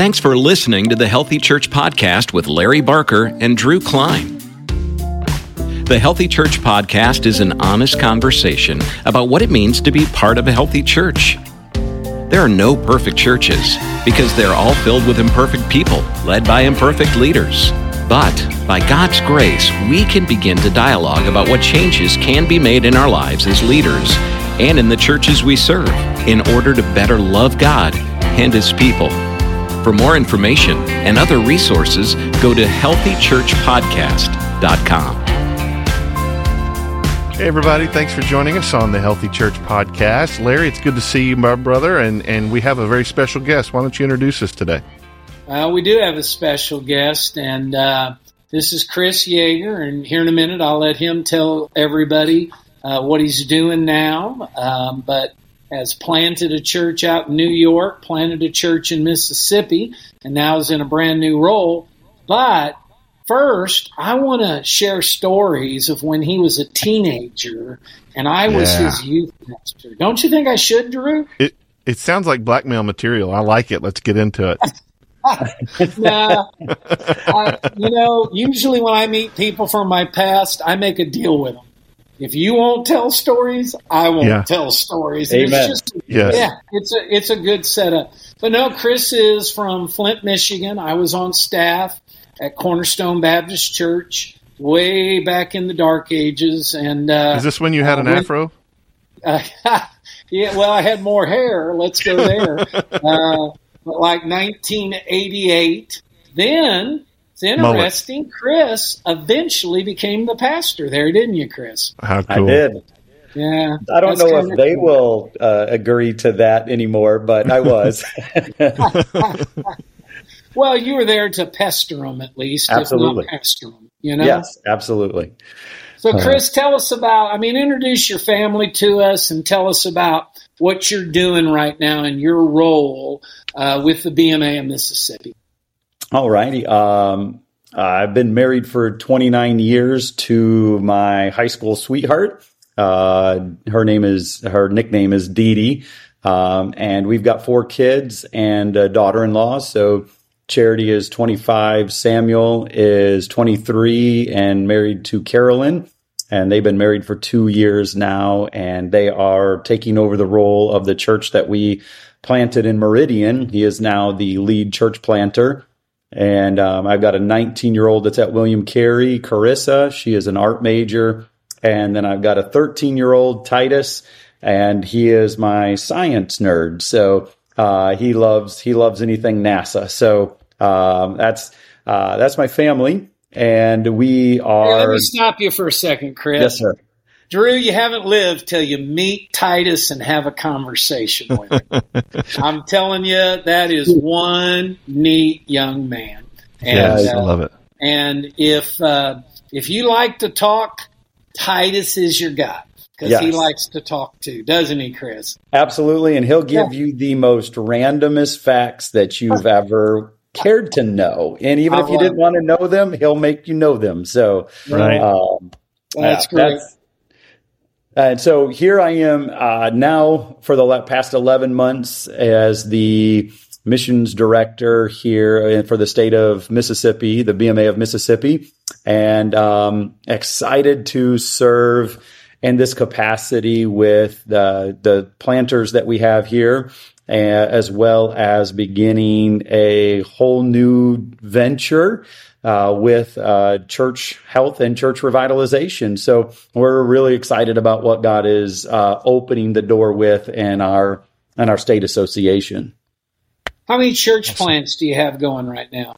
Thanks for listening to the Healthy Church Podcast with Larry Barker and Drew Klein. The Healthy Church Podcast is an honest conversation about what it means to be part of a healthy church. There are no perfect churches because they're all filled with imperfect people led by imperfect leaders. But by God's grace, we can begin to dialogue about what changes can be made in our lives as leaders and in the churches we serve in order to better love God and His people. For more information and other resources, go to healthychurchpodcast.com. Hey, everybody. Thanks for joining us on the Healthy Church podcast. Larry, it's good to see you, my brother, and, and we have a very special guest. Why don't you introduce us today? Uh, we do have a special guest, and uh, this is Chris Yeager. And here in a minute, I'll let him tell everybody uh, what he's doing now. Um, but has planted a church out in New York, planted a church in Mississippi, and now is in a brand new role. But first, I want to share stories of when he was a teenager and I was Yeah. his youth pastor. Don't you think I should, Drew? It it sounds like blackmail material. I like it. Let's get into it. nah, I, you know, usually when I meet people from my past, I make a deal with them. If you won't tell stories, I won't Yeah. tell stories. Amen. It's just, Yes. yeah, it's a it's a good setup. But no, Chris is from Flint, Michigan. I was on staff at Cornerstone Baptist Church way back in the dark ages, and uh, Is this when you had an when- afro? uh, yeah, well, I had more hair. Let's go there. uh, but like 1988. Then it's interesting. Chris eventually became the pastor there, didn't you, Chris? How I cool. did. Yeah. I don't know if they cool. will uh, agree to that anymore, but I was. Well, you were there to pester them at least, Absolutely. if not pester them. You know. yes, absolutely. So, Chris, tell us about. I mean, introduce your family to us and tell us about what you're doing right now and your role uh, with the BMA in Mississippi. All righty. Um, I've been married for 29 years to my high school sweetheart. Uh, her name is her nickname is Dee Dee, um, and we've got four kids and a daughter-in-law. So Charity is 25, Samuel is 23, and married to Carolyn. And they've been married for two years now, and they are taking over the role of the church that we planted in Meridian. He is now the lead church planter. And um, I've got a 19 year old that's at William Carey, Carissa. She is an art major. And then I've got a 13 year old, Titus, and he is my science nerd. So uh, he loves he loves anything NASA. So um, that's uh, that's my family, and we Hey, let are. me stop you for a second, Chris. Yes, sir. Drew, you haven't lived till you meet Titus and have a conversation with him. I'm telling you, that is one neat young man. And, Yes, I uh, love it. and if uh, if you like to talk, Titus is your guy because he likes to talk too, doesn't he, Chris? Absolutely, and he'll give you the most randomest facts that you've ever cared to know. And even I if you didn't want to know them, he'll make you know them. So, Right. um, That's yeah, great. And so here I am uh, now for the past 11 months as the missions director here for the state of Mississippi, the BMA of Mississippi, and um, excited to serve in this capacity with the, the planters that we have here, uh, as well as beginning a whole new venture uh, with uh, church health and church revitalization. So we're really excited about what God is uh, opening the door with in our in our state association. How many church plants do you have going right now?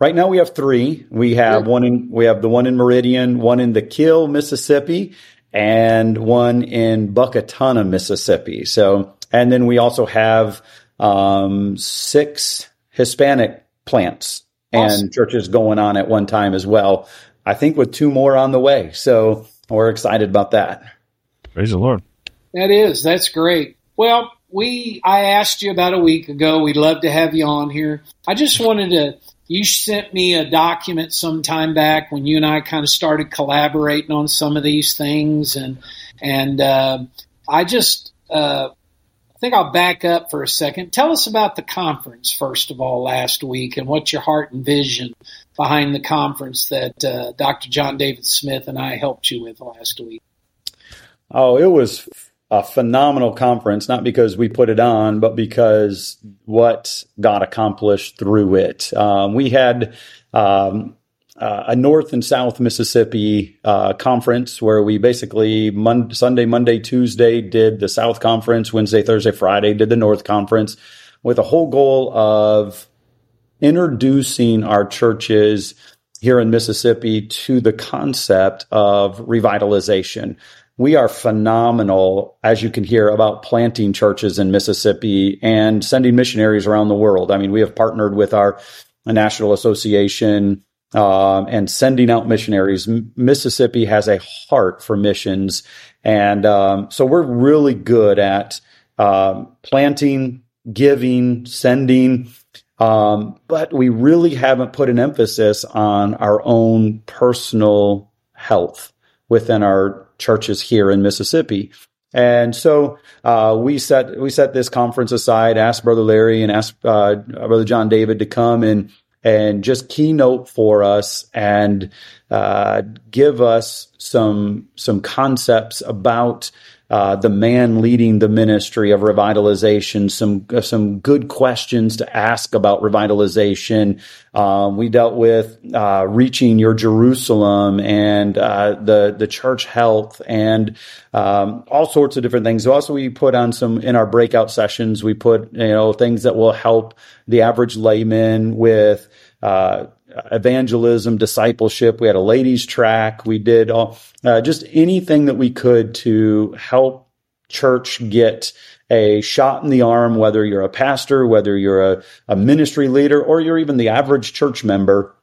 Right now we have three. We have one in we have the one in Meridian, one in the Kill, Mississippi, and one in Bucatunna, Mississippi. So and then we also have um, six Hispanic plants and Awesome. churches going on at one time as well. I think with two more on the way. So we're excited about that. Praise the Lord. That is, that's great. Well, we I asked you about a week ago. We'd love to have you on here. I just wanted to. You sent me a document some time back when you and I kind of started collaborating on some of these things, and and uh, I just uh, think I'll back up for a second. Tell us about the conference, first of all, last week, and what's your heart and vision behind the conference that uh, Dr. John David Smith and I helped you with last week. Oh, it was a phenomenal conference, not because we put it on, but because what got accomplished through it. Um, we had um, uh, a North and South Mississippi uh, conference where we basically Mon- Sunday, Monday, Tuesday did the South Conference, Wednesday, Thursday, Friday did the North Conference with a whole goal of introducing our churches here in Mississippi to the concept of revitalization. We are phenomenal, as you can hear, about planting churches in Mississippi and sending missionaries around the world. I mean, we have partnered with our National Association um, and sending out missionaries. Mississippi has a heart for missions. And um, so we're really good at um, planting, giving, sending, um, but we really haven't put an emphasis on our own personal health within our churches here in Mississippi. And so uh, we set we set this conference aside, asked Brother Larry and asked uh, Brother John David to come and and just keynote for us. And uh, give us some some concepts about uh, the man leading the ministry of revitalization, some uh, some good questions to ask about revitalization. Um, we dealt with uh, reaching your Jerusalem and uh, the the church health and um, all sorts of different things. Also, we put on some in our breakout sessions. We put you know things that will help the average layman with uh, evangelism, discipleship. We had a ladies track. We did all, uh, just anything that we could to help church get a shot in the arm, whether you're a pastor, whether you're a, a ministry leader, or you're even the average church member,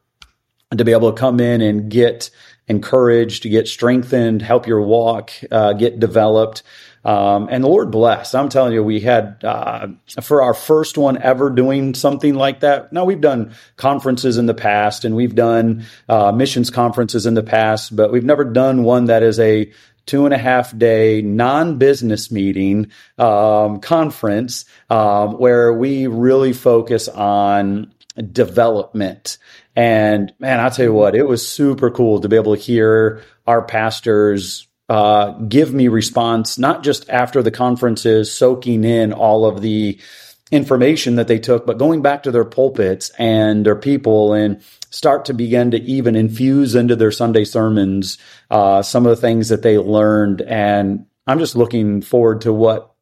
to be able to come in and get encouraged, to get strengthened, help your walk, uh, get developed. Um, and the Lord bless. I'm telling you, we had uh, for our first one ever doing something like that. Now we've done conferences in the past, and we've done uh, missions conferences in the past, but we've never done one that is a two and a half day non-business meeting um, conference um, where we really focus on development. And man, I'll tell you what, it was super cool to be able to hear our pastors uh, give me response, not just after the conferences, soaking in all of the information that they took, but going back to their pulpits and their people and start to begin to even infuse into their Sunday sermons uh, some of the things that they learned. And I'm just looking forward to what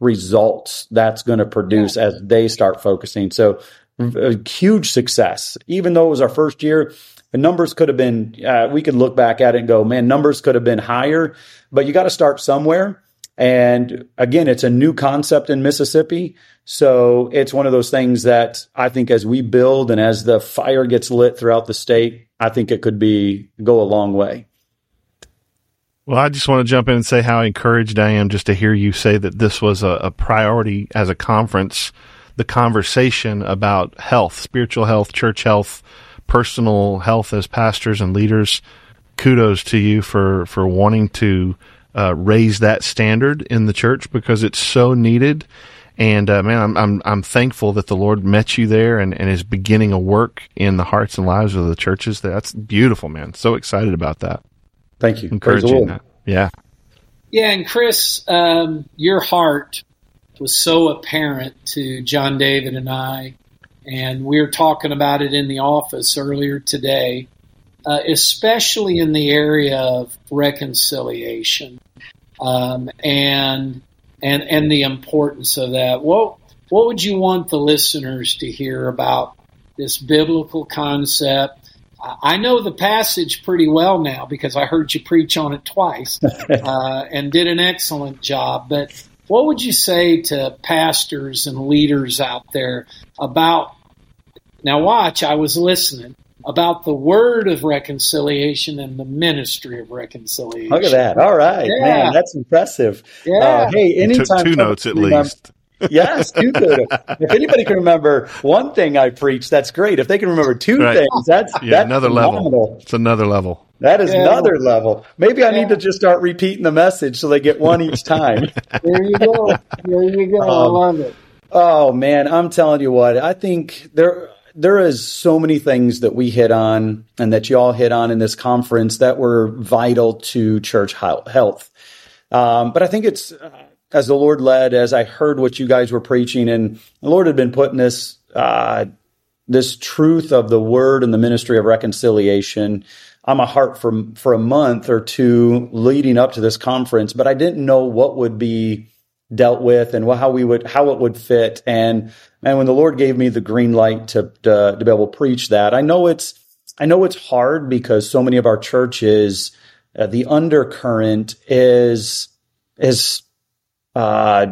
results that's going to produce as they start focusing. So, a huge success. Even though it was our first year, the numbers could have been, uh, we could look back at it and go, man, numbers could have been higher, but you got to start somewhere. And again, it's a new concept in Mississippi. So it's one of those things that I think as we build and as the fire gets lit throughout the state, I think it could be go a long way. Well, I just want to jump in and say how encouraged I am just to hear you say that this was a, a priority as a conference, the conversation about health, spiritual health, church health, personal health as pastors and leaders. Kudos to you for for wanting to uh, raise that standard in the church because it's so needed. And uh, man, I'm, I'm I'm thankful that the Lord met you there and, and is beginning a work in the hearts and lives of the churches. That's beautiful, man. So excited about that. Thank you. Encouraging that. Yeah. Yeah, and Chris, um, your heart was so apparent to John David and I and we were talking about it in the office earlier today, uh, especially in the area of reconciliation um, and and and the importance of that. What what would you want the listeners to hear about this biblical concept? I know the passage pretty well now because I heard you preach on it twice uh, and did an excellent job. But what would you say to pastors and leaders out there about now, watch, I was listening about the word of reconciliation and the ministry of reconciliation. Look at that. All right. Yeah. Man, that's impressive. Yeah. Uh, hey, anytime. two notes at remember, least. yes, two good. if anybody can remember one thing I preached, that's great. If they can remember two right. things, that's yeah, that's another phenomenal. level. It's another level. That is yeah. another level. Maybe I need to just start repeating the message so they get one each time. there you go. There you go. Um, I love it. Oh man, I'm telling you what. I think there there is so many things that we hit on and that you all hit on in this conference that were vital to church health. Um, but I think it's uh, as the Lord led, as I heard what you guys were preaching, and the Lord had been putting this uh, this truth of the Word and the ministry of reconciliation on my heart for for a month or two leading up to this conference. But I didn't know what would be dealt with and how we would how it would fit. And and when the lord gave me the green light to, to to, be able to preach that i know it's i know it's hard because so many of our churches uh, the undercurrent is is uh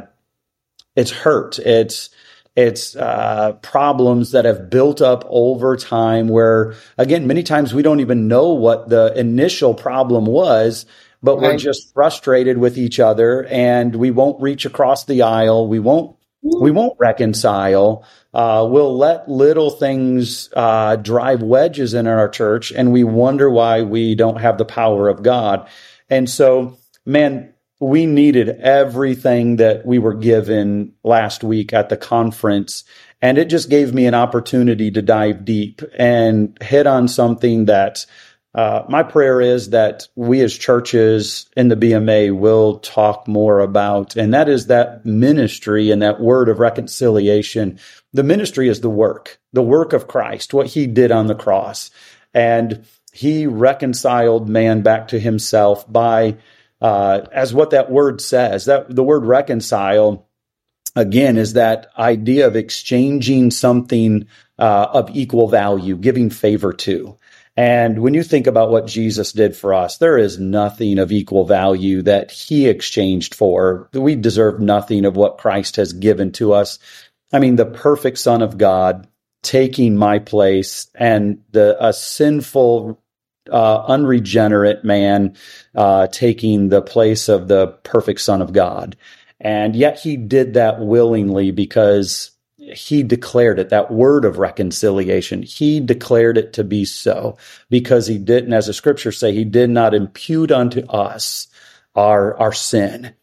it's hurt. It's it's uh, problems that have built up over time where again many times we don't even know what the initial problem was but we're just frustrated with each other and we won't reach across the aisle. We won't, we won't reconcile. Uh, we'll let little things uh, drive wedges in our church and we wonder why we don't have the power of God. And so, man, we needed everything that we were given last week at the conference. And it just gave me an opportunity to dive deep and hit on something that uh, my prayer is that we as churches in the BMA will talk more about, and that is that ministry and that word of reconciliation. The ministry is the work, the work of Christ, what he did on the cross. And he reconciled man back to himself by, uh, as what that word says, that the word reconcile again is that idea of exchanging something uh, of equal value, giving favor to. And when you think about what Jesus did for us, there is nothing of equal value that he exchanged for. We deserve nothing of what Christ has given to us. I mean, the perfect Son of God taking my place and the a sinful, uh, unregenerate man uh, taking the place of the perfect Son of God. And yet he did that willingly because he declared it, that word of reconciliation. He declared it to be so because he didn't, as the scriptures say, he did not impute unto us our, our sin.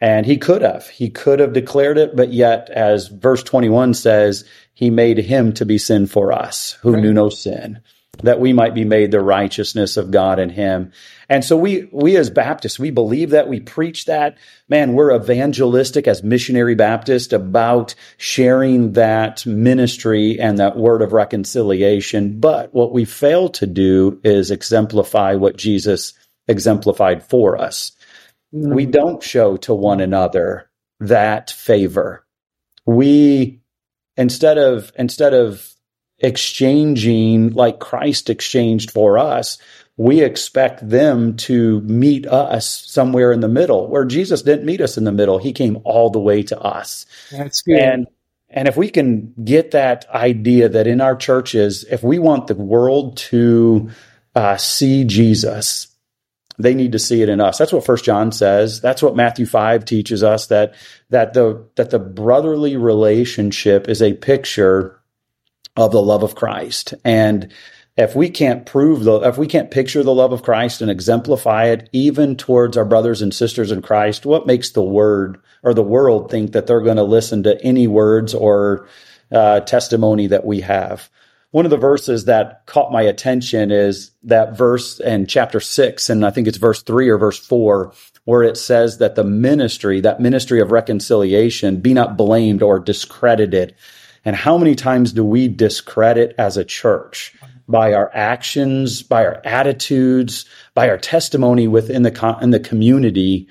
And he could have, he could have declared it, but yet, as verse 21 says, he made him to be sin for us who right. knew no sin that we might be made the righteousness of God in him. And so we, we as Baptists, we believe that, we preach that. Man, we're evangelistic as missionary Baptist about sharing that ministry and that word of reconciliation. But what we fail to do is exemplify what Jesus exemplified for us. Mm-hmm. We don't show to one another that favor. We, instead of, instead of exchanging like Christ exchanged for us, we expect them to meet us somewhere in the middle where Jesus didn't meet us in the middle. He came all the way to us. That's good. And and if we can get that idea that in our churches, if we want the world to uh, see Jesus, they need to see it in us. That's what First John says. That's what Matthew five teaches us that that the that the brotherly relationship is a picture of the love of Christ. And if we can't prove the, if we can't picture the love of Christ and exemplify it even towards our brothers and sisters in Christ, what makes the word or the world think that they're going to listen to any words or uh, testimony that we have? One of the verses that caught my attention is that verse in chapter six, and I think it's verse three or verse four, where it says that the ministry, that ministry of reconciliation, be not blamed or discredited and how many times do we discredit as a church by our actions, by our attitudes, by our testimony within the in the community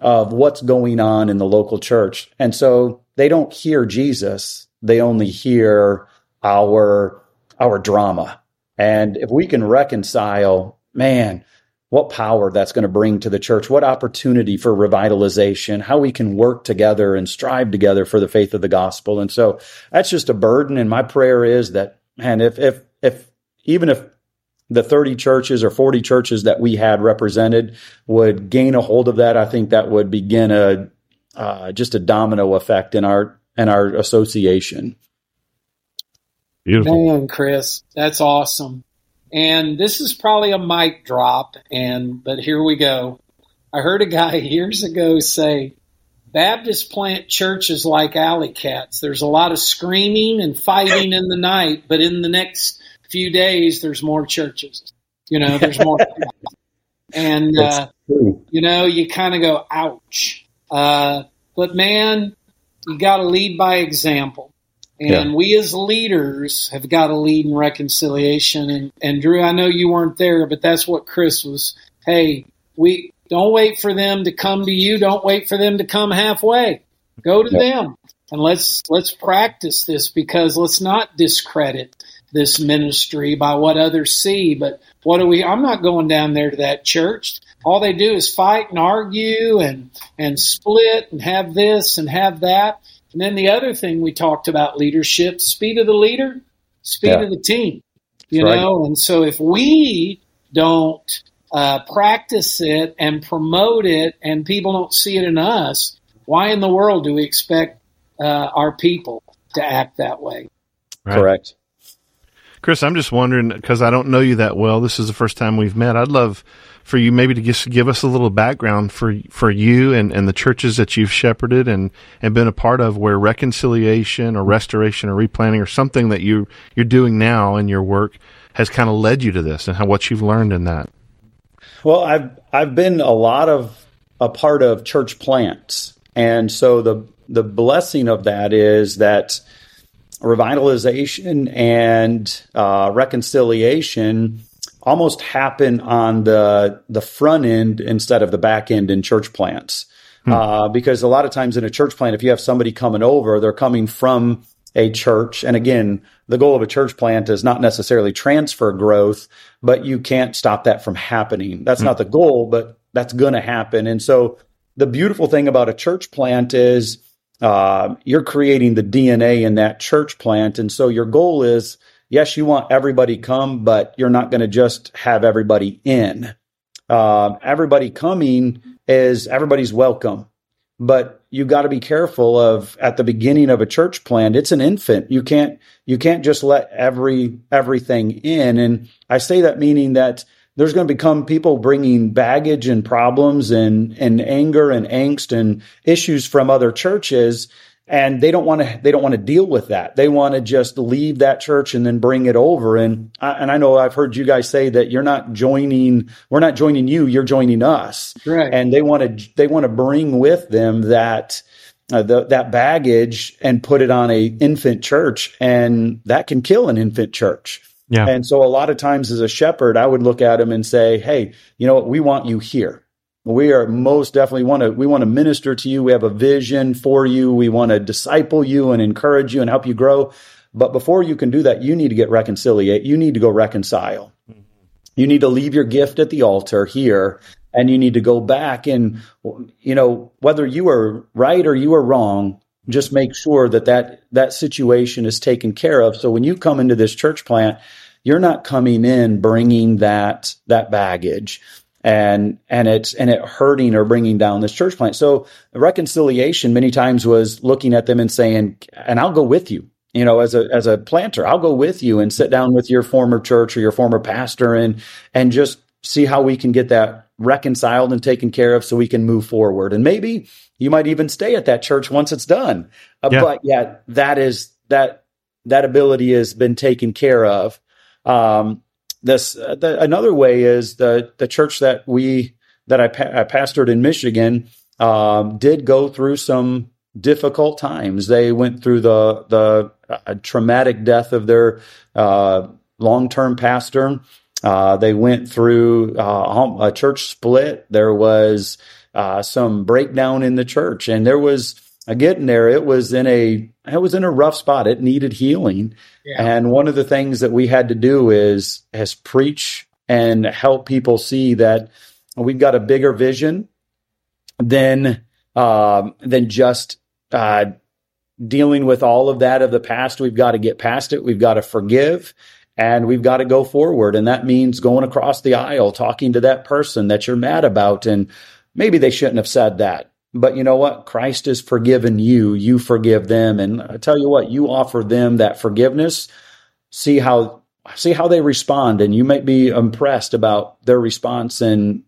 of what's going on in the local church? And so they don't hear Jesus; they only hear our our drama. And if we can reconcile, man, what power that's going to bring to the church, what opportunity for revitalization, how we can work together and strive together for the faith of the gospel. And so that's just a burden. And my prayer is that, man, if, if, if, even if the 30 churches or 40 churches that we had represented would gain a hold of that, I think that would begin a, uh, just a domino effect in our, in our association. Beautiful. Man, Chris, that's awesome. And this is probably a mic drop, and but here we go. I heard a guy years ago say, Baptist plant churches like alley cats. There's a lot of screaming and fighting in the night, but in the next few days, there's more churches. You know, there's more. and, uh, you know, you kind of go, ouch. Uh, but man, you got to lead by example. And yeah. we as leaders have got to lead in reconciliation. And, and Drew, I know you weren't there, but that's what Chris was. Hey, we don't wait for them to come to you. Don't wait for them to come halfway. Go to yep. them and let's let's practice this because let's not discredit this ministry by what others see. But what do we? I'm not going down there to that church. All they do is fight and argue and and split and have this and have that. And then the other thing we talked about leadership, speed of the leader, speed yeah. of the team. You That's know, right. and so if we don't uh, practice it and promote it, and people don't see it in us, why in the world do we expect uh, our people to act that way? Right. Correct. Chris, I'm just wondering because I don't know you that well. This is the first time we've met. I'd love for you maybe to just give us a little background for for you and, and the churches that you've shepherded and, and been a part of where reconciliation or restoration or replanting or something that you you're doing now in your work has kind of led you to this and how what you've learned in that. Well, I've I've been a lot of a part of church plants. And so the the blessing of that is that revitalization and uh, reconciliation almost happen on the the front end instead of the back end in church plants. Hmm. Uh, because a lot of times in a church plant, if you have somebody coming over, they're coming from a church. And again, the goal of a church plant is not necessarily transfer growth, but you can't stop that from happening. That's hmm. not the goal, but that's going to happen. And so the beautiful thing about a church plant is uh, you're creating the DNA in that church plant. And so your goal is yes, you want everybody come, but you're not going to just have everybody in. Uh, everybody coming is everybody's welcome, but you got to be careful of at the beginning of a church plant. It's an infant. You can't you can't just let every everything in. And I say that meaning that there's going to become people bringing baggage and problems and and anger and angst and issues from other churches and they don't want to they don't want to deal with that. They want to just leave that church and then bring it over. And I, and I know I've heard you guys say that you're not joining we're not joining you you're joining us. Right. And they want to they want to bring with them that uh, the, that baggage and put it on a infant church. And that can kill an infant church. Yeah. And so a lot of times as a shepherd I would look at him and say hey you know what? We want you here we are most definitely want to we want to minister to you. We have a vision for you. We want to disciple you and encourage you and help you grow. But before you can do that you need to get reconciliate. You need to go reconcile. You need to leave your gift at the altar here and you need to go back and you know whether you are right or you are wrong just make sure that that that situation is taken care of. So when you come into this church plant you're not coming in bringing that that baggage and and it's and it hurting or bringing down this church plant. So reconciliation many times was looking at them and saying, "And I'll go with you." You know, as a as a planter, I'll go with you and sit down with your former church or your former pastor and and just see how we can get that reconciled and taken care of so we can move forward. And maybe you might even stay at that church once it's done. Uh, yeah. But yeah, that is that that ability has been taken care of. Um, this uh, the, another way is the the church that we that I, pa- I pastored in Michigan um, did go through some difficult times. They went through the the uh, traumatic death of their uh, long term pastor. Uh, they went through uh, a church split. There was uh, some breakdown in the church, and there was getting there. It was in a it was in a rough spot. It needed healing, yeah. and one of the things that we had to do is is preach and help people see that we've got a bigger vision than um, than just uh, dealing with all of that of the past. We've got to get past it. We've got to forgive. And we've got to go forward. And that means going across the aisle, talking to that person that you're mad about. And maybe they shouldn't have said that but you know what? Christ has forgiven you. You forgive them. And I tell you what, you offer them that forgiveness. See how see how they respond and you might be impressed about their response and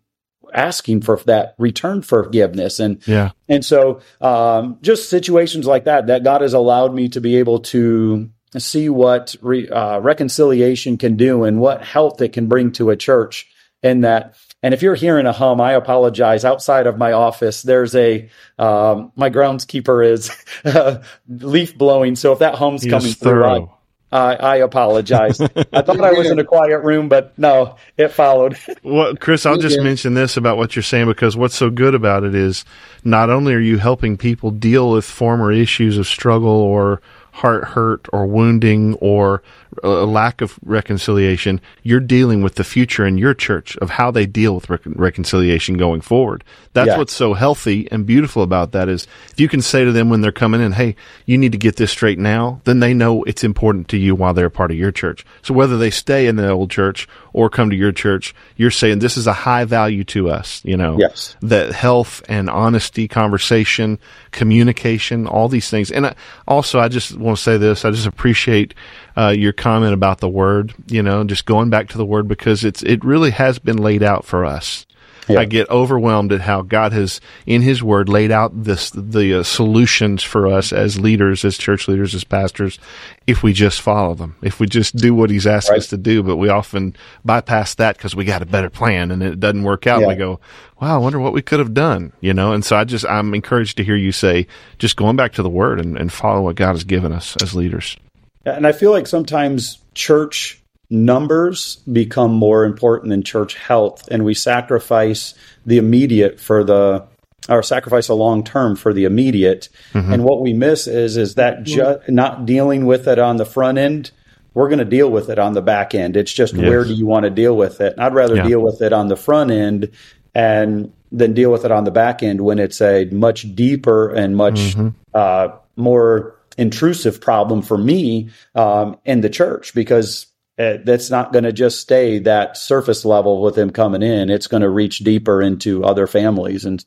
asking for that return forgiveness and yeah and so um, just situations like that that god has allowed me to be able to see what re, uh, reconciliation can do and what health it can bring to a church and that and if you're hearing a hum, I apologize. Outside of my office, there's a um, my groundskeeper is leaf blowing. So if that hum's He coming through, I. I, I apologize. I thought I was in a quiet room, but no, it followed. Well, Chris, I'll just Yeah. mention this about what you're saying because what's so good about it is not only are you helping people deal with former issues of struggle or heart hurt or wounding or a lack of reconciliation, you're dealing with the future in your church of how they deal with rec- reconciliation going forward. That's Yeah. what's so healthy and beautiful about that is if you can say to them when they're coming in, "Hey, you need to get this straight now," then they know it's important to you while they're a part of your church. So whether they stay in the old church or come to your church, you're saying this is a high value to us, you know. Yes. That health and honesty, conversation, communication, all these things. And I, also, I just want to say this. I just appreciate uh, your comment about the word, you know, just going back to the word because it's, it really has been laid out for us. Yeah. I get overwhelmed at how God has, in His Word, laid out this the uh, solutions for us as leaders, as church leaders, as pastors, if we just follow them, if we just do what He's asked Right. us to do. But we often bypass that because we got a better plan, and it doesn't work out. Yeah. We go, "Wow, I wonder what we could have done," you know. And so I just I'm encouraged to hear you say, just going back to the Word and, and follow what God has given us as leaders. And I feel like sometimes church numbers become more important than church health, and we sacrifice the immediate for the or sacrifice a long term for the immediate. And what we miss is is that ju- not dealing with it on the front end. We're going to deal with it on the back end. It's just Yes. where do you want to deal with it? I'd rather Yeah. deal with it on the front end and then deal with it on the back end when it's a much deeper and much uh, more intrusive problem for me um, in the church because uh, that's not going to just stay that surface level with them coming in. It's going to reach deeper into other families. And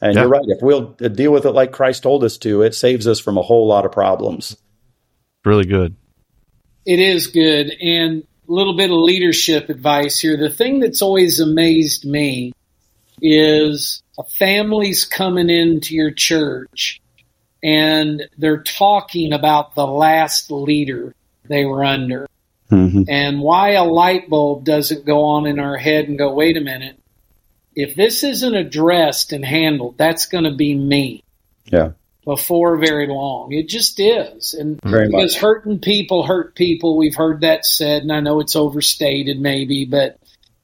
and Yeah. you're right. If we'll deal with it like Christ told us to, it saves us from a whole lot of problems. Really good. It is good. And a little bit of leadership advice here. The thing that's always amazed me is a family's coming into your church and they're talking about the last leader they were under Mm-hmm. and why a light bulb doesn't go on in our head and go, wait a minute. If this isn't addressed and handled, that's going to be me Yeah, before very long. It just is. And Very much. because hurting people hurt people, we've heard that said, and I know it's overstated maybe, but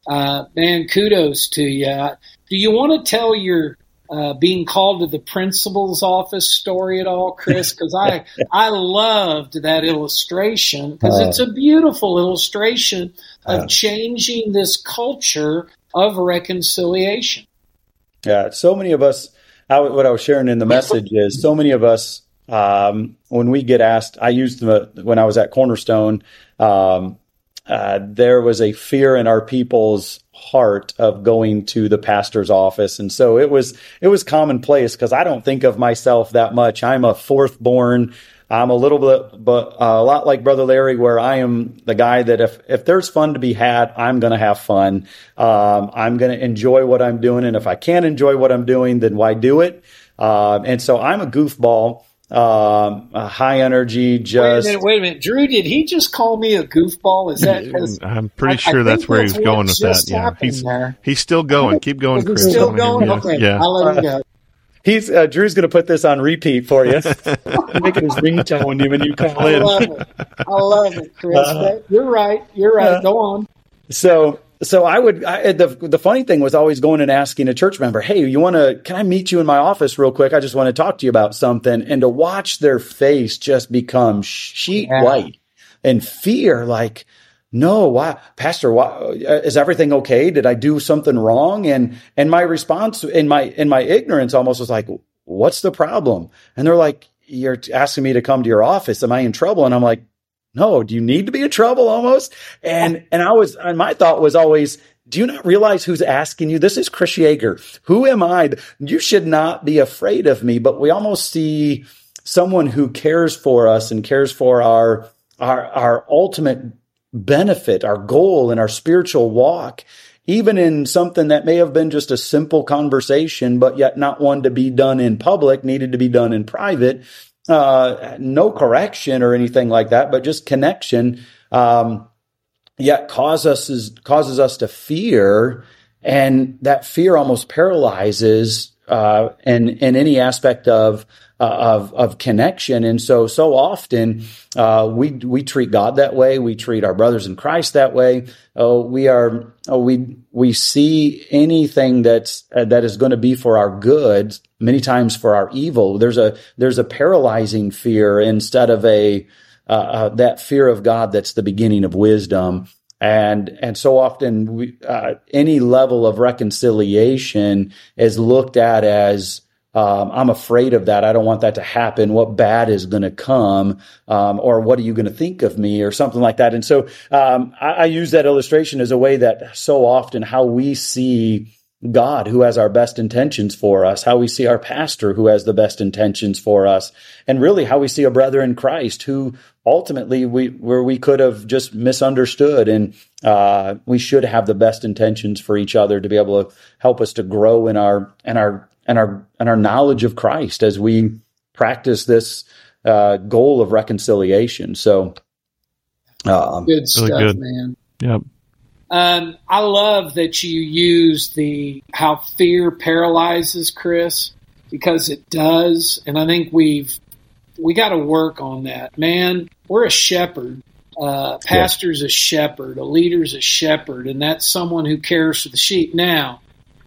uh, man, kudos to you. Do you want to tell your uh, being called to the principal's office story at all, Chris? Because I I loved that illustration because Uh. it's a beautiful illustration of Uh. changing this culture of reconciliation. Yeah, so many of us. I, what I was sharing in the message is so many of us um, when we get asked. I used the when I was at Cornerstone. Um, uh, there was a fear in our people's heart of going to the pastor's office, and so it was it was commonplace because I don't think of myself that much. I'm a fourth born. I'm a little bit, but uh, a lot like Brother Larry, where I am the guy that if if there's fun to be had, I'm going to have fun. Um, I'm going to enjoy what I'm doing, and if I can't enjoy what I'm doing, then why do it? Um, and so I'm a goofball, um, a high energy, Wait a just minute, wait a minute, Drew. Did he just call me a goofball? Is that 'cause I'm pretty I- I sure that's think where that's he's going with that. Yeah, he's there. he's still going. Keep going, Chris. I still wanna hear going? Okay, Yeah. I'll let him go. he's uh, Drew's going to put this on repeat for you, making his ringtone when you call I in. love it. I love it, Chris. Uh-huh. You're right. You're right. Uh, Go on. So, so I would. I, the the funny thing was always going and asking a church member, "Hey, you want to? Can I meet you in my office real quick? I just want to talk to you about something." And to watch their face just become sheet Yeah. white and fear, like, "No, why, Pastor? Why uh, is everything okay? Did I do something wrong?" And and my response in my in my ignorance almost was like, "What's the problem?" And they're like, "You're asking me to come to your office. Am I in trouble?" And I'm like no, do you need to be in trouble almost? And, and I was, and my thought was always, do you not realize who's asking you? This is Chris Yeager. Who am I? You should not be afraid of me, but we almost see someone who cares for us and cares for our, our, our ultimate benefit, our goal and our spiritual walk, even in something that may have been just a simple conversation, but yet not one to be done in public, needed to be done in private. Uh, no correction or anything like that, but just connection. Um, yet cause us causes us to fear, and that fear almost paralyzes uh, in in any aspect of of of connection. And so so often uh, we we treat God that way. We treat our brothers in Christ that way. Uh, we are uh, we we see anything that's uh, that is going to be for our good many times for our evil. There's a there's a paralyzing fear instead of a uh, that fear of God that's the beginning of wisdom and and so often we, uh, any level of reconciliation is looked at as um, I'm afraid of that. I don't want that to happen. What bad is going to come, um, or what are you going to think of me, or something like that. And so um, I, I use that illustration as a way that so often how we see God who has our best intentions for us, how we see our pastor who has the best intentions for us, and really how we see a brother in Christ who ultimately we where we could have just misunderstood and uh, we should have the best intentions for each other to be able to help us to grow in our in our and our and our knowledge of Christ as we practice this uh, goal of reconciliation. So, um, good stuff, really good. man. Yep. Um, I love that you use the how fear paralyzes Chris because it does, and I think we've we got to work on that. Man, we're a shepherd. Uh, pastor's yeah. a shepherd. A leader's a shepherd, and that's someone who cares for the sheep. Now,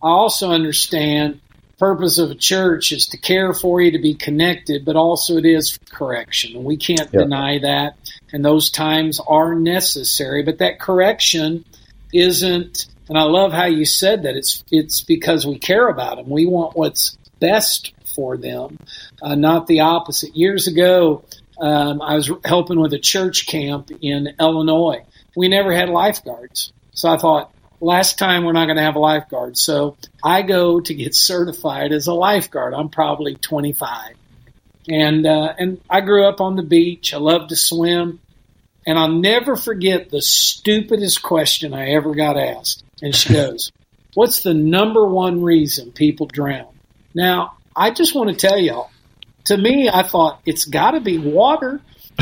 I also understand purpose of a church is to care for you, to be connected, but also it is correction. And we can't yeah. deny that. And those times are necessary, but that correction isn't, and I love how you said that it's, it's because we care about them. We want what's best for them, uh, not the opposite. Years ago, um, I was helping with a church camp in Illinois. We never had lifeguards. So I thought, last time we're not going to have a lifeguard. So I go to get certified as a lifeguard. I'm probably 25. And, uh, and I grew up on the beach. I love to swim. And I'll never forget the stupidest question I ever got asked. And she goes, What's the number one reason people drown? Now, I just want to tell y'all, to me, I thought it's got to be water.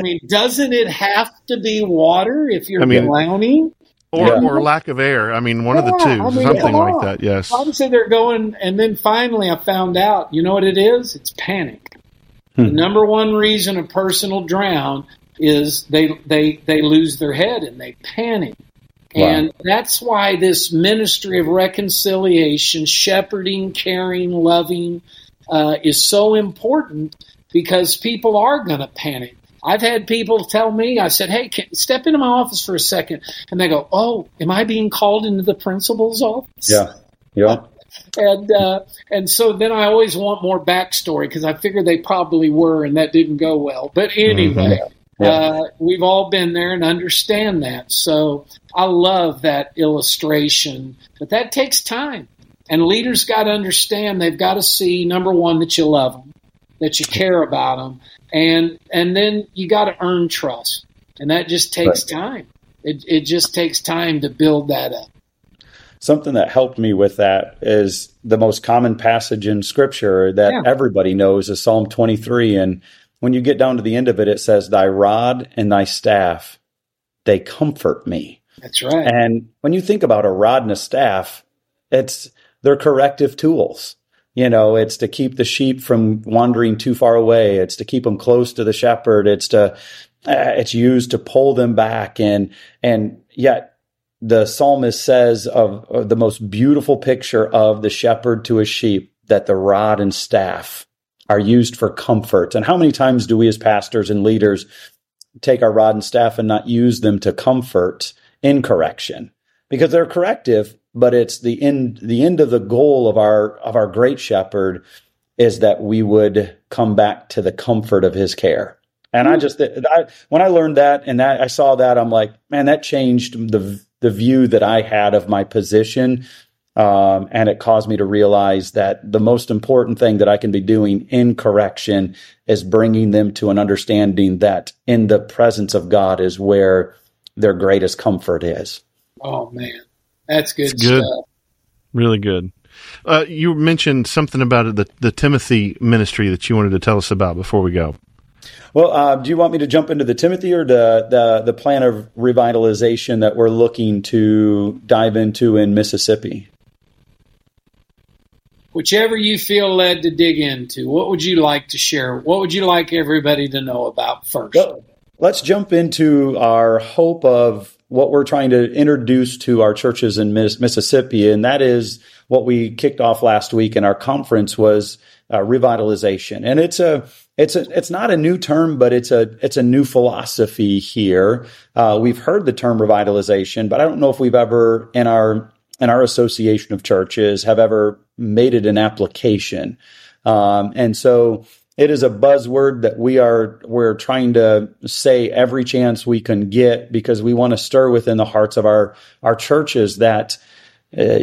I mean, doesn't it have to be water if you're I mean, drowning? Or, yeah. or lack of air. I mean, one yeah, of the two, I mean, something like that. Yes. I would say they're going, and then finally I found out. You know what it is? It's panic. Hmm. The number one reason a person will drown is they they they lose their head and they panic. Wow. And that's why this ministry of reconciliation, shepherding, caring, loving, uh, is so important because people are going to panic. I've had people tell me, I said, hey, can, step into my office for a second. And they go, oh, am I being called into the principal's office? Yeah. Yeah. and uh, and so then I always want more backstory because I figure they probably were, and that didn't go well. But anyway, mm-hmm. yeah. uh, we've all been there and understand that. So I love that illustration, but that takes time, and leaders got to understand they've got to see number one that you love them, that you care about them, and and then you got to earn trust, and that just takes right. time. It it just takes time to build that up. Something that helped me with that is the most common passage in Scripture that yeah. everybody knows is Psalm twenty three, and when you get down to the end of it, it says, "Thy rod and thy staff, they comfort me." That's right. And when you think about a rod and a staff, it's they're corrective tools. You know, it's to keep the sheep from wandering too far away. It's to keep them close to the shepherd. It's to, uh, it's used to pull them back. And, and yet the psalmist says of, of the most beautiful picture of the shepherd to his sheep that the rod and staff are used for comfort. And how many times do we as pastors and leaders take our rod and staff and not use them to comfort in correction? Because they're corrective, but it's the end the end of the goal of our of our great shepherd is that we would come back to the comfort of his care and mm-hmm. i just I, when i learned that and that i saw that i'm like man that changed the the view that i had of my position Um, and it caused me to realize that the most important thing that I can be doing in correction is bringing them to an understanding that in the presence of God is where their greatest comfort is. Oh man, that's good, good. stuff. Really good. Uh, you mentioned something about the the Timothy ministry that you wanted to tell us about before we go. Well, uh, do you want me to jump into the Timothy or the, the the plan of revitalization that we're looking to dive into in Mississippi? Whichever you feel led to dig into. What would you like to share? What would you like everybody to know about first? Well, let's jump into our hope of what we're trying to introduce to our churches in Mississippi, and that is what we kicked off last week in our conference was uh, revitalization, and it's a it's a it's not a new term, but it's a it's a new philosophy here. Uh, we've heard the term revitalization, but I don't know if we've ever in our in our association of churches have ever made it an application. Um, and so it is a buzzword that we are we're trying to say every chance we can get because we want to stir within the hearts of our our churches that uh,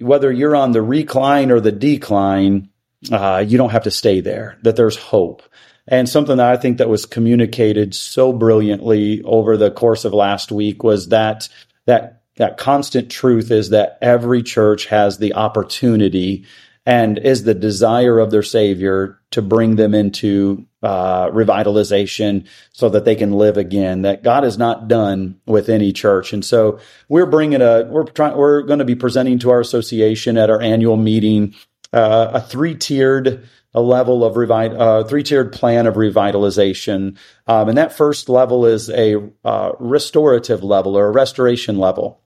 whether you're on the recline or the decline uh, you don't have to stay there, that there's hope. And something that I think that was communicated so brilliantly over the course of last week was that that that constant truth is that every church has the opportunity and is the desire of their Savior to bring them into uh, revitalization so that they can live again. That God is not done with any church, and so we're bringing a we're trying we're going to be presenting to our association at our annual meeting uh, a three tiered a level of revi- uh, three tiered plan of revitalization. Um, and that first level is a uh, restorative level or a restoration level.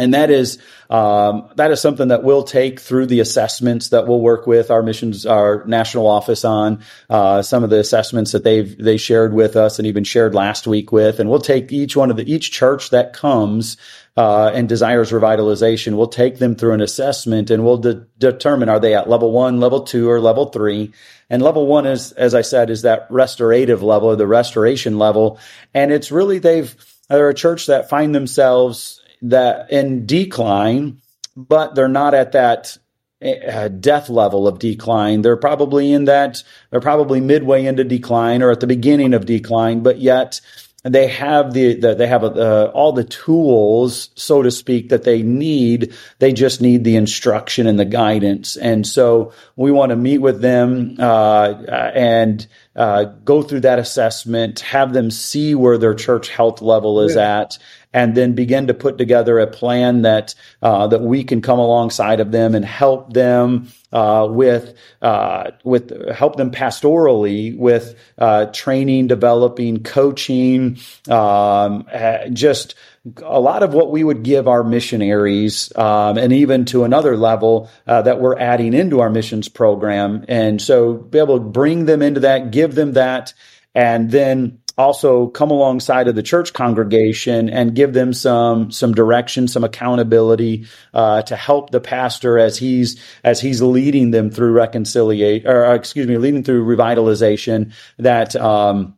And that is um, that is something that we'll take through the assessments that we'll work with our missions, our national office on uh, some of the assessments that they've they shared with us and even shared last week with, and we'll take each one of the each church that comes uh, and desires revitalization, we'll take them through an assessment and we'll de- determine are they at level one, level two, or level three. And level one is, as I said, is that restorative level or the restoration level. And it's really they've they're a church that find themselves that in decline, but they're not at that uh, death level of decline. They're probably in that, they're probably midway into decline or at the beginning of decline, but yet they have the, the they have uh, all the tools, so to speak, that they need. They just need the instruction and the guidance. And so we want to meet with them uh, and uh, go through that assessment, have them see where their church health level is yeah. at, and then begin to put together a plan that uh, that we can come alongside of them and help them uh, with uh, with help them pastorally with uh, training, developing, coaching, um, uh, just a lot of what we would give our missionaries, um, and even to another level uh, that we're adding into our missions program. And so, be able to bring them into that, give them that, and then also come alongside of the church congregation and give them some some direction, some accountability uh, to help the pastor as he's as he's leading them through reconciliation, or excuse me, leading through revitalization. That um,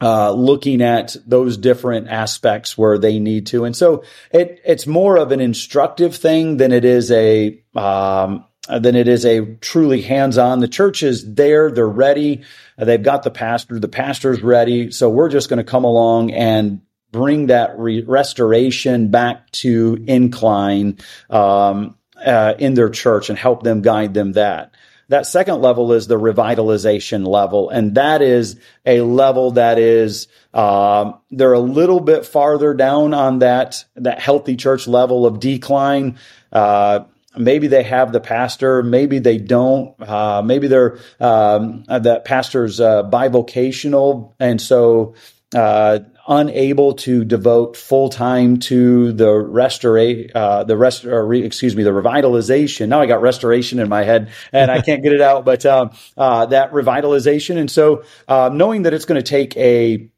uh, looking at those different aspects where they need to, and so it it's more of an instructive thing than it is a um, than it is a truly hands-on. The church is there; they're ready. They've got the pastor. The pastor's ready. So we're just going to come along and bring that re- restoration back to incline um, uh, in their church and help them guide them that. That second level is the revitalization level, and that is a level that is um, they're a little bit farther down on that that healthy church level of decline. Uh, maybe they have the pastor, maybe they don't. Uh, maybe they're um, that pastor's uh, bivocational, and so uh, unable to devote full time to the restorate, uh, the rest, re, excuse me, the revitalization. Now I got restoration in my head and I can't get it out, but um, uh, that revitalization. And so, uh, knowing that it's going to take a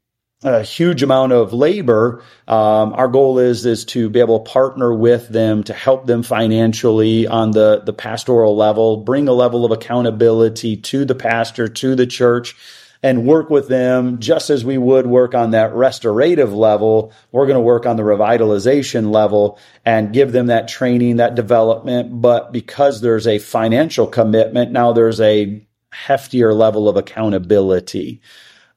a huge amount of labor. Um, our goal is is to be able to partner with them to help them financially on the the pastoral level, bring a level of accountability to the pastor, to the church, and work with them just as we would work on that restorative level. We're going to work on the revitalization level and give them that training, that development. But because there's a financial commitment, now there's a heftier level of accountability.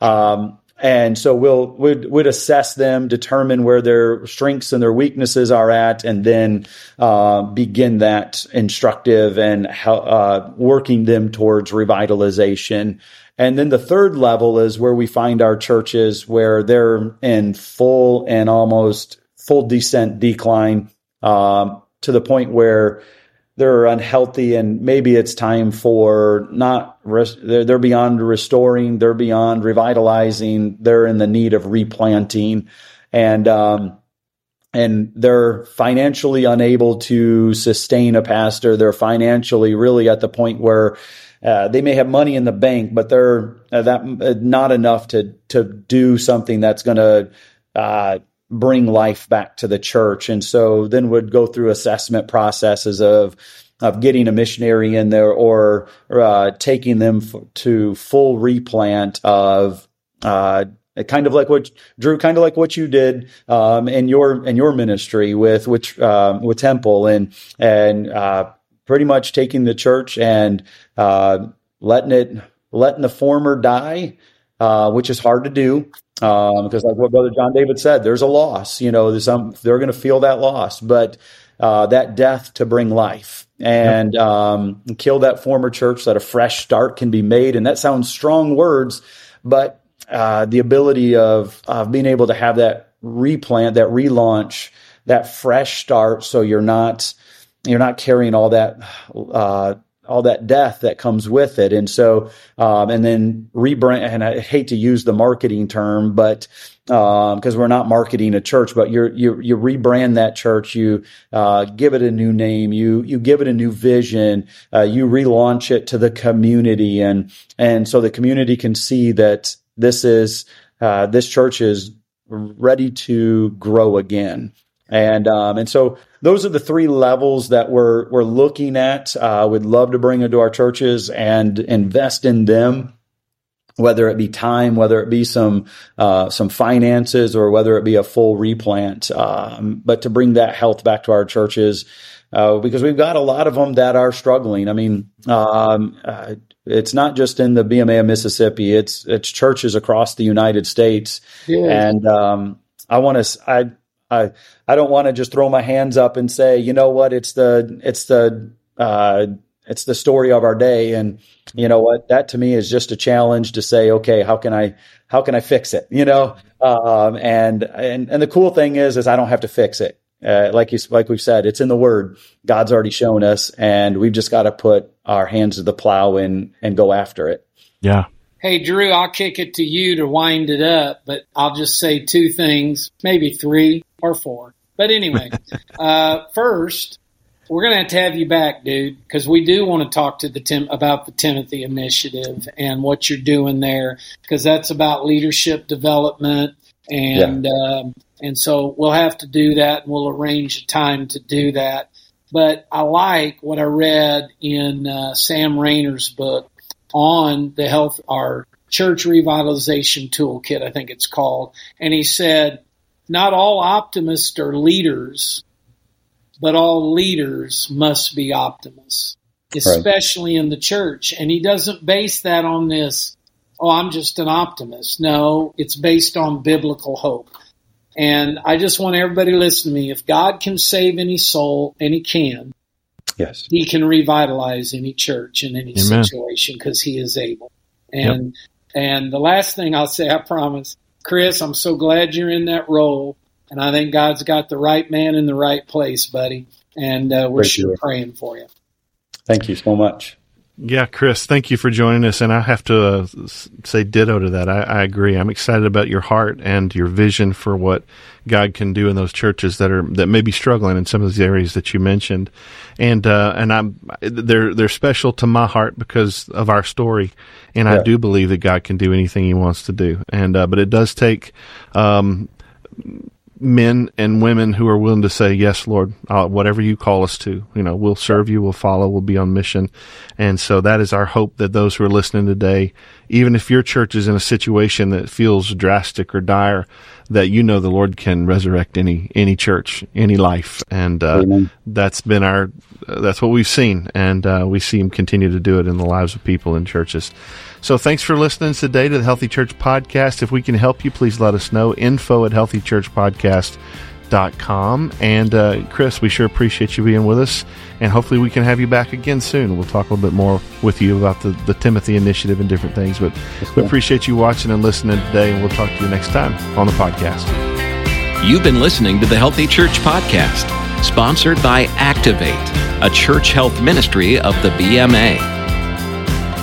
Um, and so we'll would would assess them, determine where their strengths and their weaknesses are at, and then uh, begin that instructive and uh, working them towards revitalization. And then the third level is where we find our churches where they're in full and almost full descent decline um, to the point where they're unhealthy and maybe it's time for not they're, they're beyond restoring they're beyond revitalizing they're in the need of replanting. And um, and they're financially unable to sustain a pastor. They're financially really at the point where uh, they may have money in the bank but they're uh, that uh, not enough to to do something that's going to uh, bring life back to the church. And so then would go through assessment processes of of getting a missionary in there or uh, taking them f- to full replant of uh, kind of like what Drew, kind of like what you did um, in your in your ministry with which uh, with Temple and and uh, pretty much taking the church and uh, letting it letting the former die, uh, which is hard to do um, because like what Brother John David said, there's a loss. You know, some they're going to feel that loss, but uh, that death to bring life and yep. um, kill that former church, so that a fresh start can be made. And that sounds strong words, but uh, the ability of of being able to have that replant, that relaunch, that fresh start, so you're not you're not carrying all that uh, all that death that comes with it. And so, um, and then rebrand, and I hate to use the marketing term, but, um, cause we're not marketing a church, but you you, you rebrand that church, you, uh, give it a new name, you, you give it a new vision, uh, you relaunch it to the community. And, and so the community can see that this is, uh, this church is ready to grow again. And, um, and so those are the three levels that we're we're looking at. Uh, we'd love to bring into our churches and invest in them, whether it be time, whether it be some uh, some finances, or whether it be a full replant. Um, but to bring that health back to our churches. Uh, because we've got a lot of them that are struggling. I mean, um, uh, it's not just in the BMA of Mississippi; it's it's churches across the United States, yeah. and um, I want to. I I I don't want to just throw my hands up and say, you know what, it's the it's the uh, it's the story of our day, and you know what, that to me is just a challenge to say, okay, how can I how can I fix it? You know, um, and and and the cool thing is, is I don't have to fix it. Uh, like you like we've said, it's in the Word. God's already shown us, and we've just got to put our hands to the plow and and go after it. Yeah, Hey, Drew, I'll kick it to you to wind it up, but I'll just say two things, maybe three or four. But anyway, uh, first, we're going to have to have you back, dude, because we do want to talk to the Tim about the Timothy Initiative and what you're doing there, because that's about leadership development, and yeah. um, and so we'll have to do that, and we'll arrange a time to do that. But I like what I read in uh, Sam Rainer's book on the health, our church revitalization toolkit, I think it's called. And he said, not all optimists are leaders, but all leaders must be optimists, especially right. in the church. And he doesn't base that on this, oh, I'm just an optimist. No, it's based on biblical hope. And I just want everybody to listen to me. If God can save any soul, and he can, Yes. He can revitalize any church in any Amen. situation because he is able. And yep. and the last thing I'll say, I promise, Chris, I'm so glad you're in that role, and I think God's got the right man in the right place, buddy. And uh, we're sure praying for you. Thank you so much. Yeah, Chris, thank you for joining us. And I have to uh, say ditto to that. I, I, agree. I'm excited about your heart and your vision for what God can do in those churches that are that may be struggling in some of these areas that you mentioned. And uh, and I'm they're they're special to my heart because of our story. And yeah. I do believe that God can do anything He wants to do. And uh, but it does take um, men and women who are willing to say, "Yes, Lord, uh, whatever you call us to, you know, we'll serve you, we'll follow, we'll be on mission." And so that is our hope that those who are listening today, even if your church is in a situation that feels drastic or dire, that you know the Lord can resurrect any any church, any life, and uh, that's been our that's what we've seen, and uh, we see Him continue to do it in the lives of people in churches. So thanks for listening today to the Healthy Church Podcast. If we can help you, please let us know. Info at healthychurchpodcast.com. And uh, Chris, we sure appreciate you being with us. And hopefully we can have you back again soon. We'll talk a little bit more with you about the, the Timothy Initiative and different things. But we appreciate you watching and listening today. And we'll talk to you next time on the podcast. You've been listening to the Healthy Church Podcast, sponsored by Activate, a church health ministry of the BMA.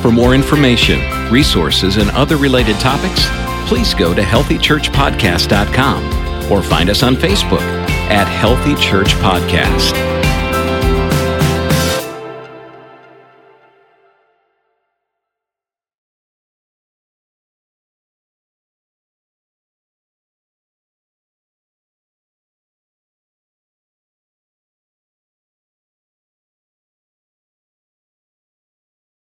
For more information, resources, and other related topics, please go to healthychurchpodcast.com or find us on Facebook at Healthy Church Podcast.